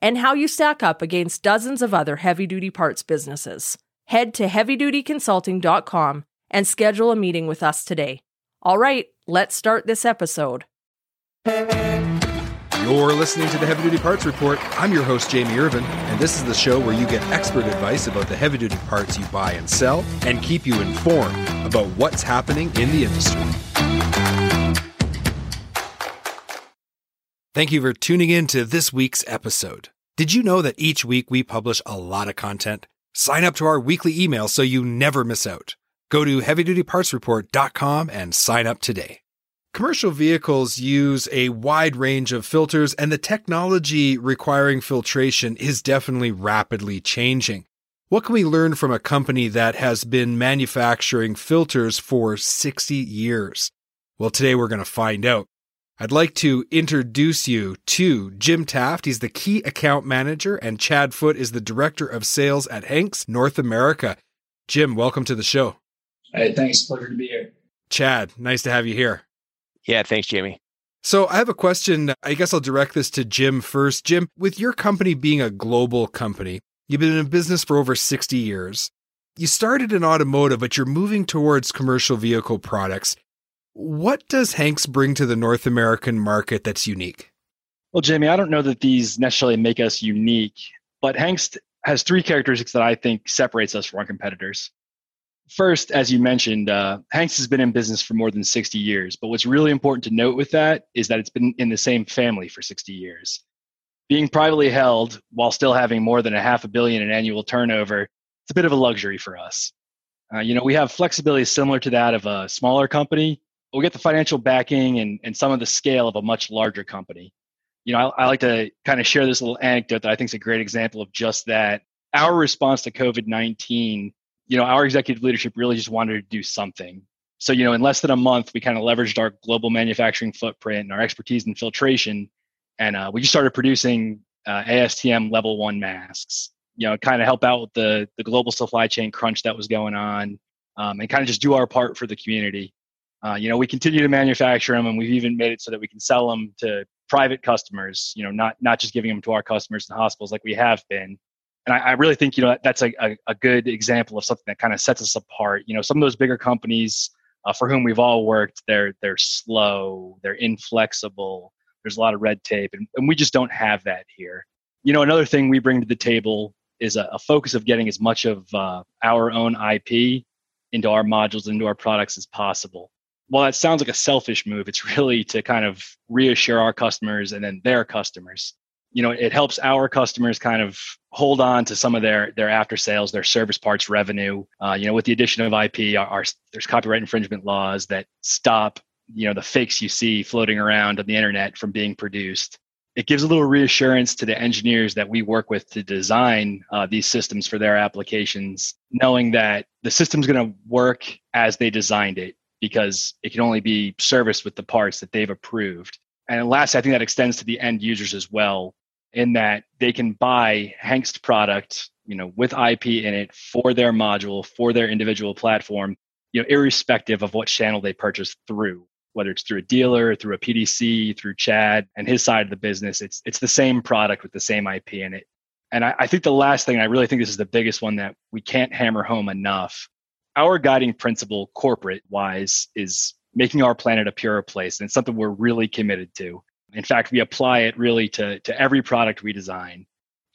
and how you stack up against dozens of other heavy duty parts businesses. Head to heavydutyconsulting.com and schedule a meeting with us today. All right, let's start this episode. You're listening to the Heavy Duty Parts Report. I'm your host, Jamie Irvin, and this is the show where you get expert advice about the heavy duty parts you buy and sell and keep you informed about what's happening in the industry. Thank you for tuning in to this week's episode. Did you know that each week we publish a lot of content? Sign up to our weekly email so you never miss out. Go to heavydutypartsreport.com and sign up today. Commercial vehicles use a wide range of filters, and the technology requiring filtration is definitely rapidly changing. What can we learn from a company that has been manufacturing filters for 60 years? Well, today we're going to find out. I'd like to introduce you to Jim Taft. He's the key account manager, and Chad Foote is the director of sales at Hengst North America. Jim, welcome to the show. Hey, thanks. Pleasure to be here. Chad, nice to have you here. Yeah, thanks, Jamie. So I have a question. I guess I'll direct this to Jim first. Jim, with your company being a global company, you've been in business for over 60 years. You started in automotive, but you're moving towards commercial vehicle products. What does Hengst bring to the North American market that's unique? Well, Jamie, I don't know that these necessarily make us unique, but Hengst has three characteristics that I think separates us from our competitors. First, as you mentioned, uh, Hengst has been in business for more than 60 years. But what's really important to note with that is that it's been in the same family for 60 years. Being privately held while still having more than a half a billion in annual turnover, it's a bit of a luxury for us. Uh, you know, we have flexibility similar to that of a smaller company, we'll get the financial backing and, and some of the scale of a much larger company. You know, I, I like to kind of share this little anecdote that I think is a great example of just that. Our response to COVID 19, you know, our executive leadership really just wanted to do something. So, you know, in less than a month, we kind of leveraged our global manufacturing footprint and our expertise in filtration. And uh, we just started producing uh, ASTM level one masks, you know, kind of help out with the, the global supply chain crunch that was going on um, and kind of just do our part for the community. Uh, you know, we continue to manufacture them, and we've even made it so that we can sell them to private customers. You know, not not just giving them to our customers in hospitals like we have been. And I, I really think you know that's a, a, a, good example of something that kind of sets us apart. You know, some of those bigger companies uh, for whom we've all worked, they're they're slow, they're inflexible. There's a lot of red tape, and, and we just don't have that here. You know, another thing we bring to the table is a, a focus of getting as much of uh, our own IP into our modules, into our products as possible while that sounds like a selfish move, it's really to kind of reassure our customers and then their customers. You know, it helps our customers kind of hold on to some of their their after sales, their service parts revenue. Uh, you know, with the addition of IP, our, our, there's copyright infringement laws that stop you know the fakes you see floating around on the internet from being produced. It gives a little reassurance to the engineers that we work with to design uh, these systems for their applications, knowing that the system's going to work as they designed it because it can only be serviced with the parts that they've approved. And last, I think that extends to the end users as well, in that they can buy Hengst product, you know, with IP in it for their module, for their individual platform, you know, irrespective of what channel they purchase through, whether it's through a dealer, through a PDC, through Chad and his side of the business. It's it's the same product with the same IP in it. And I, I think the last thing, I really think this is the biggest one that we can't hammer home enough, our guiding principle corporate wise is making our planet a purer place and it's something we're really committed to. In fact we apply it really to, to every product we design.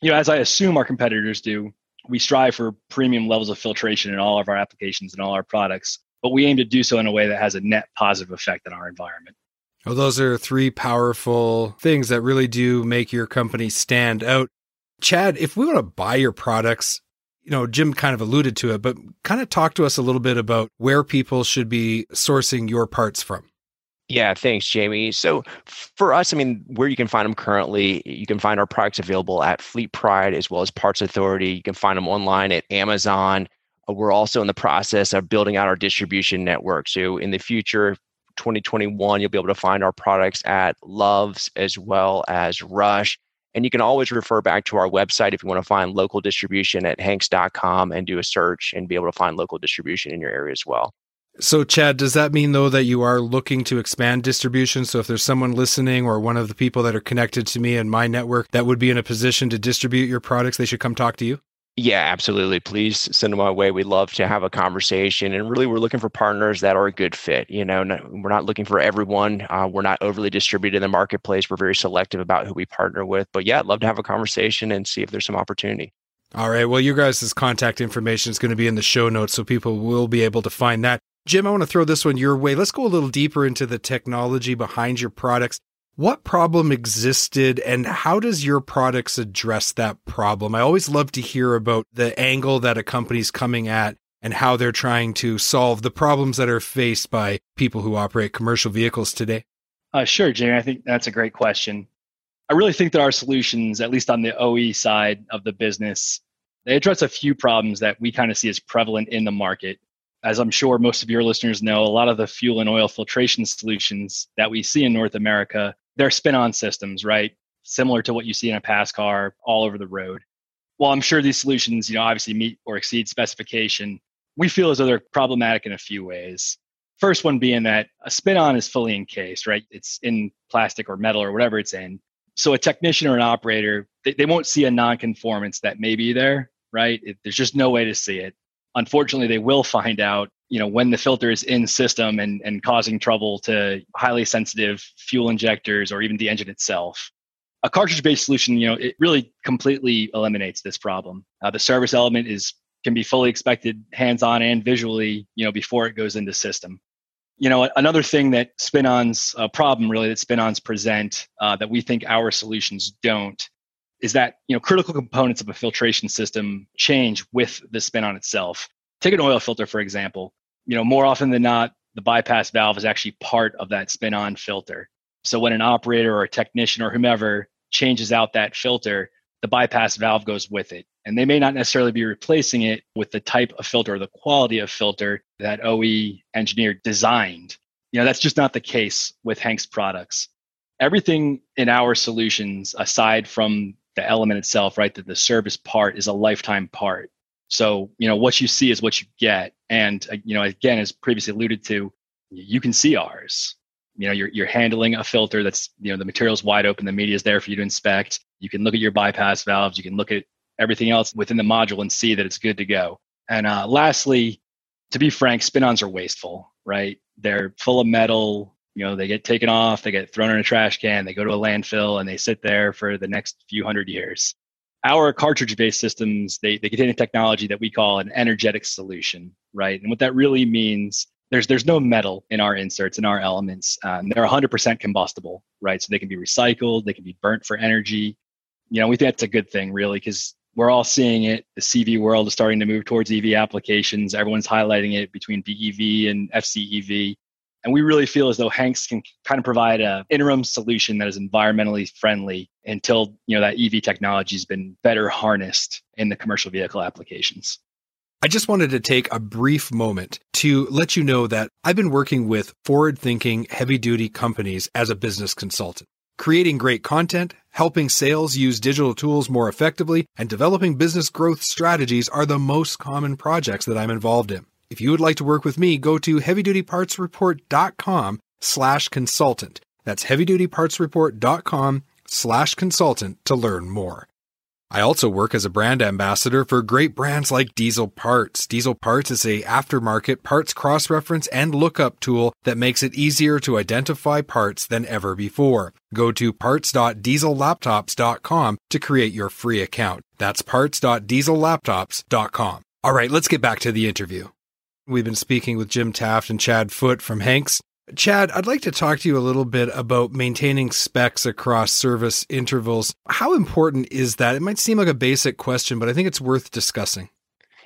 You know as i assume our competitors do we strive for premium levels of filtration in all of our applications and all our products but we aim to do so in a way that has a net positive effect on our environment. Well those are three powerful things that really do make your company stand out. Chad if we want to buy your products you know, Jim kind of alluded to it, but kind of talk to us a little bit about where people should be sourcing your parts from. Yeah, thanks, Jamie. So for us, I mean, where you can find them currently, you can find our products available at Fleet Pride as well as Parts Authority. You can find them online at Amazon. Uh, we're also in the process of building out our distribution network. So in the future, 2021, you'll be able to find our products at Love's as well as Rush. And you can always refer back to our website if you want to find local distribution at hengst.com and do a search and be able to find local distribution in your area as well. So, Chad, does that mean though that you are looking to expand distribution? So, if there's someone listening or one of the people that are connected to me and my network that would be in a position to distribute your products, they should come talk to you? Yeah, absolutely. Please send them our way. We'd love to have a conversation. And really, we're looking for partners that are a good fit. You know, no, we're not looking for everyone. Uh, we're not overly distributed in the marketplace. We're very selective about who we partner with. But yeah, I'd love to have a conversation and see if there's some opportunity. All right. Well, you guys' contact information is going to be in the show notes, so people will be able to find that. Jim, I want to throw this one your way. Let's go a little deeper into the technology behind your products. What problem existed and how does your products address that problem? I always love to hear about the angle that a company's coming at and how they're trying to solve the problems that are faced by people who operate commercial vehicles today. Uh, sure, Jamie. I think that's a great question. I really think that our solutions, at least on the OE side of the business, they address a few problems that we kind of see as prevalent in the market as I'm sure most of your listeners know, a lot of the fuel and oil filtration solutions that we see in North America, they're spin on systems, right? Similar to what you see in a pass car all over the road. While I'm sure these solutions, you know, obviously meet or exceed specification, we feel as though they're problematic in a few ways. First one being that a spin on is fully encased, right? It's in plastic or metal or whatever it's in. So a technician or an operator, they, they won't see a non-conformance that may be there, right? It, there's just no way to see it unfortunately they will find out you know when the filter is in system and, and causing trouble to highly sensitive fuel injectors or even the engine itself a cartridge based solution you know it really completely eliminates this problem uh, the service element is can be fully expected hands on and visually you know before it goes into system you know another thing that spin-ons a problem really that spin-ons present uh, that we think our solutions don't is that you know critical components of a filtration system change with the spin on itself. Take an oil filter for example. You know, more often than not, the bypass valve is actually part of that spin on filter. So when an operator or a technician or whomever changes out that filter, the bypass valve goes with it. And they may not necessarily be replacing it with the type of filter or the quality of filter that OE engineer designed. You know, that's just not the case with Hengst products. Everything in our solutions, aside from the element itself, right? That the service part is a lifetime part. So, you know, what you see is what you get. And, uh, you know, again, as previously alluded to, you can see ours. You know, you're, you're handling a filter that's, you know, the material's wide open, the media is there for you to inspect. You can look at your bypass valves, you can look at everything else within the module and see that it's good to go. And uh, lastly, to be frank, spin ons are wasteful, right? They're full of metal, you know they get taken off they get thrown in a trash can they go to a landfill and they sit there for the next few hundred years our cartridge based systems they, they contain a technology that we call an energetic solution right? And what that really means there's there's no metal in our inserts in our elements. Um, they're 100% combustible right? So they can be recycled they can be burnt for energy. You know we think that's a good thing really because we're all seeing it. The cv world is starting to move towards ev applications. Everyone's highlighting it between bev and fcev and we really feel as though Hengst can kind of provide a interim solution that is environmentally friendly until you know that EV technology has been better harnessed in the commercial vehicle applications. I just wanted to take a brief moment to let you know that I've been working with forward thinking, heavy duty companies as a business consultant, creating great content, helping sales use digital tools more effectively, and developing business growth strategies are the most common projects that I'm involved in. If you would like to work with me, go to heavydutypartsreport.com slash consultant. That's heavydutypartsreport.com slash consultant to learn more. I also work as a brand ambassador for great brands like Diesel Parts. Diesel Parts is a aftermarket parts cross-reference and lookup tool that makes it easier to identify parts than ever before. Go to parts.diesellaptops.com to create your free account. That's parts.diesellaptops.com. All right, let's get back to the interview. We've been speaking with Jim Taft and Chad Foote from Hengst. Chad, I'd like to talk to you a little bit about maintaining specs across service intervals. How important is that? It might seem like a basic question, but I think it's worth discussing.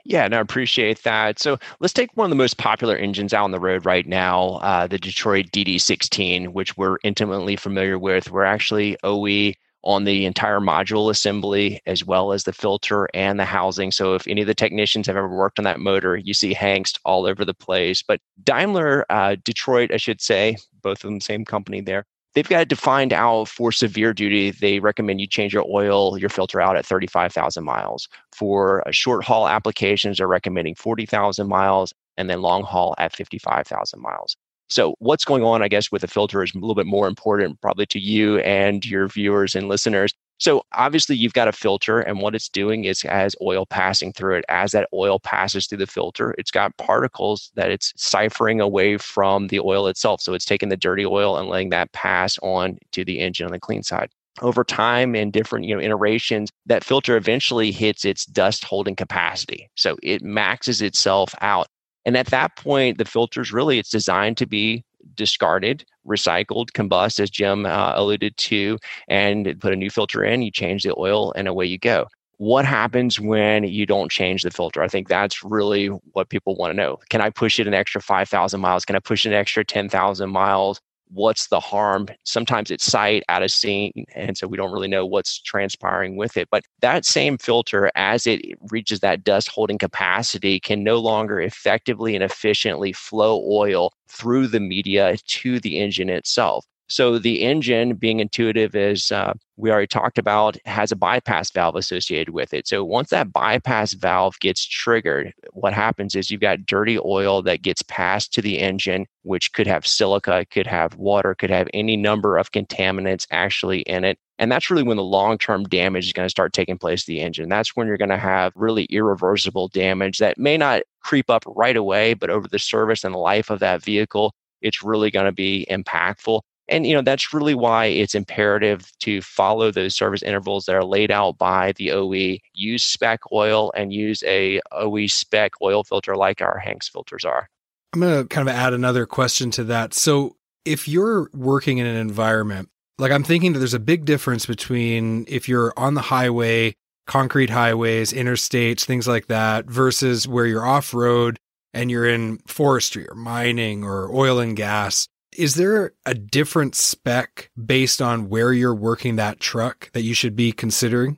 Yeah, no, I appreciate that. So let's take one of the most popular engines out on the road right now, uh, the Detroit DD16, which we're intimately familiar with. We're actually OE on the entire module assembly as well as the filter and the housing. So if any of the technicians have ever worked on that motor, you see Hengst all over the place. But Daimler, uh, Detroit, I should say, both of them same company there. They've got it defined out for severe duty. They recommend you change your oil, your filter out at 35,000 miles. For short haul applications, they're recommending 40,000 miles and then long haul at 55,000 miles. So, what's going on, I guess, with the filter is a little bit more important, probably to you and your viewers and listeners. So, obviously, you've got a filter, and what it's doing is as oil passing through it, as that oil passes through the filter, it's got particles that it's ciphering away from the oil itself. So, it's taking the dirty oil and letting that pass on to the engine on the clean side over time and different you know iterations that filter eventually hits its dust holding capacity so it maxes itself out and at that point, the filters really it's designed to be discarded, recycled, combust, as Jim uh, alluded to, and put a new filter in. You change the oil, and away you go. What happens when you don't change the filter? I think that's really what people want to know. Can I push it an extra 5,000 miles? Can I push it an extra 10,000 miles? What's the harm. Sometimes it's sight out of scene and so we don't really know what's transpiring with it but that same filter as it reaches that dust holding capacity can no longer effectively and efficiently flow oil through the media to the engine itself so the engine, being intuitive as uh, we already talked about, has a bypass valve associated with it. So once that bypass valve gets triggered, what happens is you've got dirty oil that gets passed to the engine, which could have silica, could have water, could have any number of contaminants actually in it. And that's really when the long term damage is going to start taking place to the engine. That's when you're going to have really irreversible damage that may not creep up right away, but over the service and life of that vehicle, it's really going to be impactful. And you know that's really why it's imperative to follow those service intervals that are laid out by the OE. Use spec oil and use a OE spec oil filter like our Hengst filters are. I'm going to kind of add another question to that. So if you're working in an environment like I'm thinking that there's a big difference between if you're on the highway, concrete highways, interstates, things like that, versus where you're off road and you're in forestry or mining or oil and gas. Is there a different spec based on where you're working that truck that you should be considering?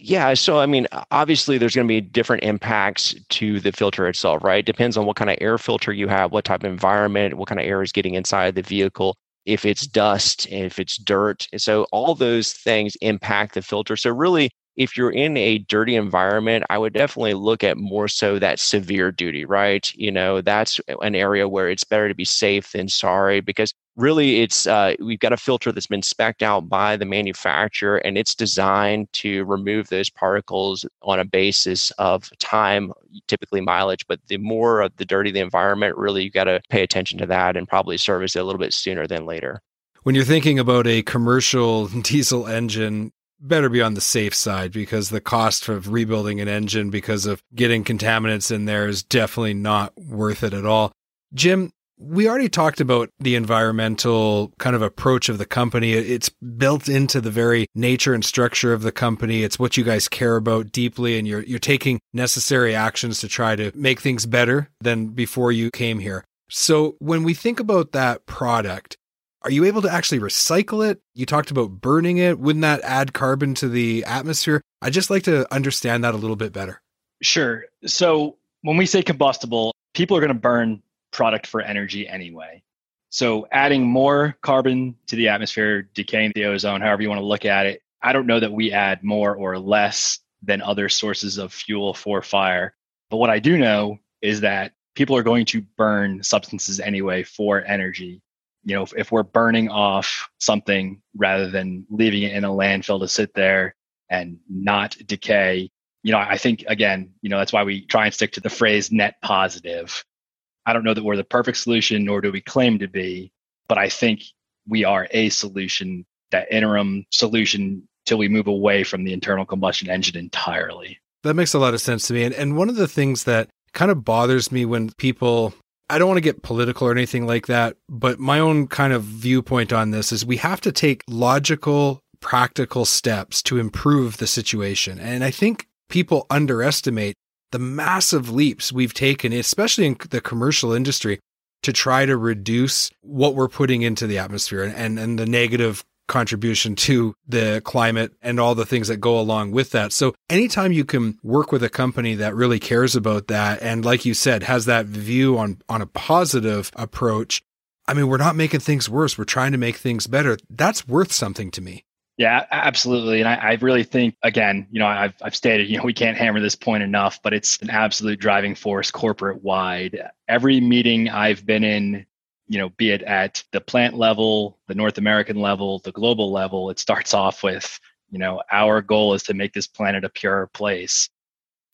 Yeah, so I mean, obviously, there's going to be different impacts to the filter itself, right? Depends on what kind of air filter you have, what type of environment, what kind of air is getting inside the vehicle, if it's dust, if it's dirt. So, all those things impact the filter. So, really, if you're in a dirty environment, I would definitely look at more so that severe duty, right? You know, that's an area where it's better to be safe than sorry because really it's uh, we've got a filter that's been specced out by the manufacturer and it's designed to remove those particles on a basis of time typically mileage but the more of the dirty the environment really you've got to pay attention to that and probably service it a little bit sooner than later when you're thinking about a commercial diesel engine better be on the safe side because the cost of rebuilding an engine because of getting contaminants in there is definitely not worth it at all. Jim, we already talked about the environmental kind of approach of the company. It's built into the very nature and structure of the company. It's what you guys care about deeply and you're you're taking necessary actions to try to make things better than before you came here. So when we think about that product, are you able to actually recycle it? You talked about burning it. Wouldn't that add carbon to the atmosphere? I'd just like to understand that a little bit better. Sure. So when we say combustible, people are going to burn product for energy anyway. So adding more carbon to the atmosphere, decaying the ozone, however you want to look at it, I don't know that we add more or less than other sources of fuel for fire. But what I do know is that people are going to burn substances anyway for energy you know if, if we're burning off something rather than leaving it in a landfill to sit there and not decay you know i think again you know that's why we try and stick to the phrase net positive. I don't know that we're the perfect solution nor do we claim to be but i think we are a solution that interim solution till we move away from the internal combustion engine entirely. That makes a lot of sense to me. And, and one of the things that kind of bothers me when people I don't want to get political or anything like that, but my own kind of viewpoint on this is we have to take logical, practical steps to improve the situation. And I think people underestimate the massive leaps we've taken, especially in the commercial industry, to try to reduce what we're putting into the atmosphere and, and, and the negative contribution to the climate and all the things that go along with that. So anytime you can work with a company that really cares about that and like you said has that view on on a positive approach, I mean we're not making things worse, we're trying to make things better. That's worth something to me. Yeah, absolutely. And I, I, really think, again, you know, I've, I've stated, you know, we can't hammer this point enough, but it's an absolute driving force corporate wide. Every meeting I've been in, you know, be it at the plant level, the North American level, the global level, it starts off with, you know, our goal is to make this planet a pure place.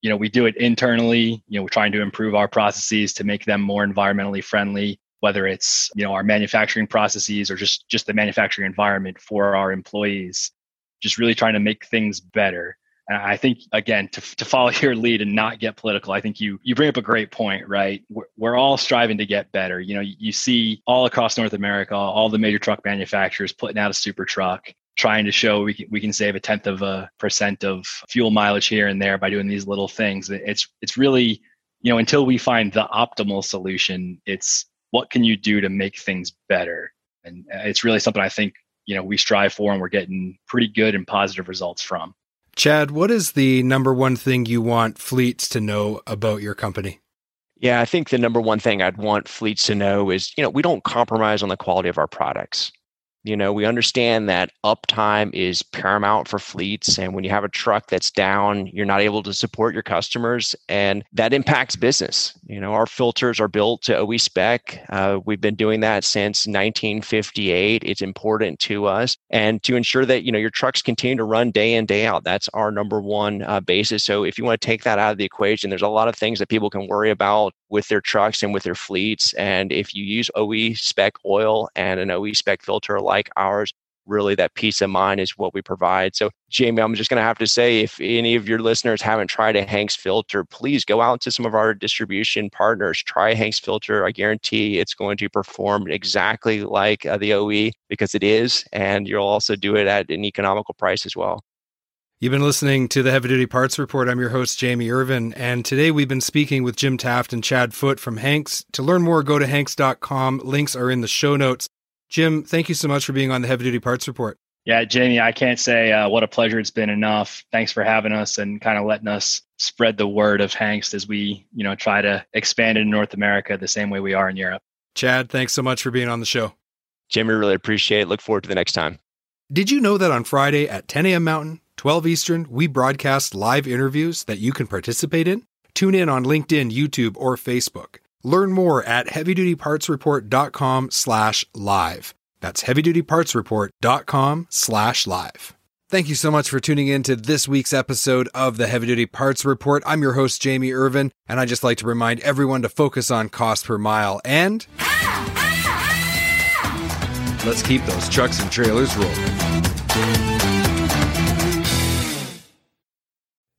You know, we do it internally, you know, we're trying to improve our processes to make them more environmentally friendly whether it's you know our manufacturing processes or just just the manufacturing environment for our employees just really trying to make things better and i think again to, to follow your lead and not get political i think you you bring up a great point right we're, we're all striving to get better you know you, you see all across north america all the major truck manufacturers putting out a super truck trying to show we can, we can save a tenth of a percent of fuel mileage here and there by doing these little things it's it's really you know until we find the optimal solution it's what can you do to make things better? And uh, it's really something I think you know we strive for, and we're getting pretty good and positive results from. Chad, what is the number one thing you want fleets to know about your company? Yeah, I think the number one thing I'd want fleets to know is, you know, we don't compromise on the quality of our products. You know, we understand that uptime is paramount for fleets. And when you have a truck that's down, you're not able to support your customers, and that impacts business. You know, our filters are built to OE spec. Uh, we've been doing that since 1958. It's important to us. And to ensure that, you know, your trucks continue to run day in, day out, that's our number one uh, basis. So if you want to take that out of the equation, there's a lot of things that people can worry about with their trucks and with their fleets. And if you use OE spec oil and an OE spec filter ours, really that peace of mind is what we provide. So, Jamie, I'm just going to have to say if any of your listeners haven't tried a Hengst filter, please go out to some of our distribution partners, try Hengst filter. I guarantee it's going to perform exactly like uh, the OE because it is. And you'll also do it at an economical price as well. You've been listening to the Heavy Duty Parts Report. I'm your host, Jamie Irvin, and today we've been speaking with Jim Taft and Chad Foote from Hengst. To learn more, go to hengst.com. Links are in the show notes. Jim, thank you so much for being on the Heavy Duty Parts Report. Yeah, Jamie, I can't say uh, what a pleasure it's been enough. Thanks for having us and kind of letting us spread the word of Hengst as we, you know, try to expand in North America the same way we are in Europe. Chad, thanks so much for being on the show. Jimmy, really appreciate it. Look forward to the next time. Did you know that on Friday at 10 a.m. Mountain, 12 Eastern, we broadcast live interviews that you can participate in? Tune in on LinkedIn, YouTube, or Facebook. Learn more at heavydutypartsreport.com slash live. That's heavydutypartsreport.com slash live. Thank you so much for tuning in to this week's episode of the Heavy Duty Parts Report. I'm your host, Jamie Irvin, and I just like to remind everyone to focus on cost per mile and let's keep those trucks and trailers rolling.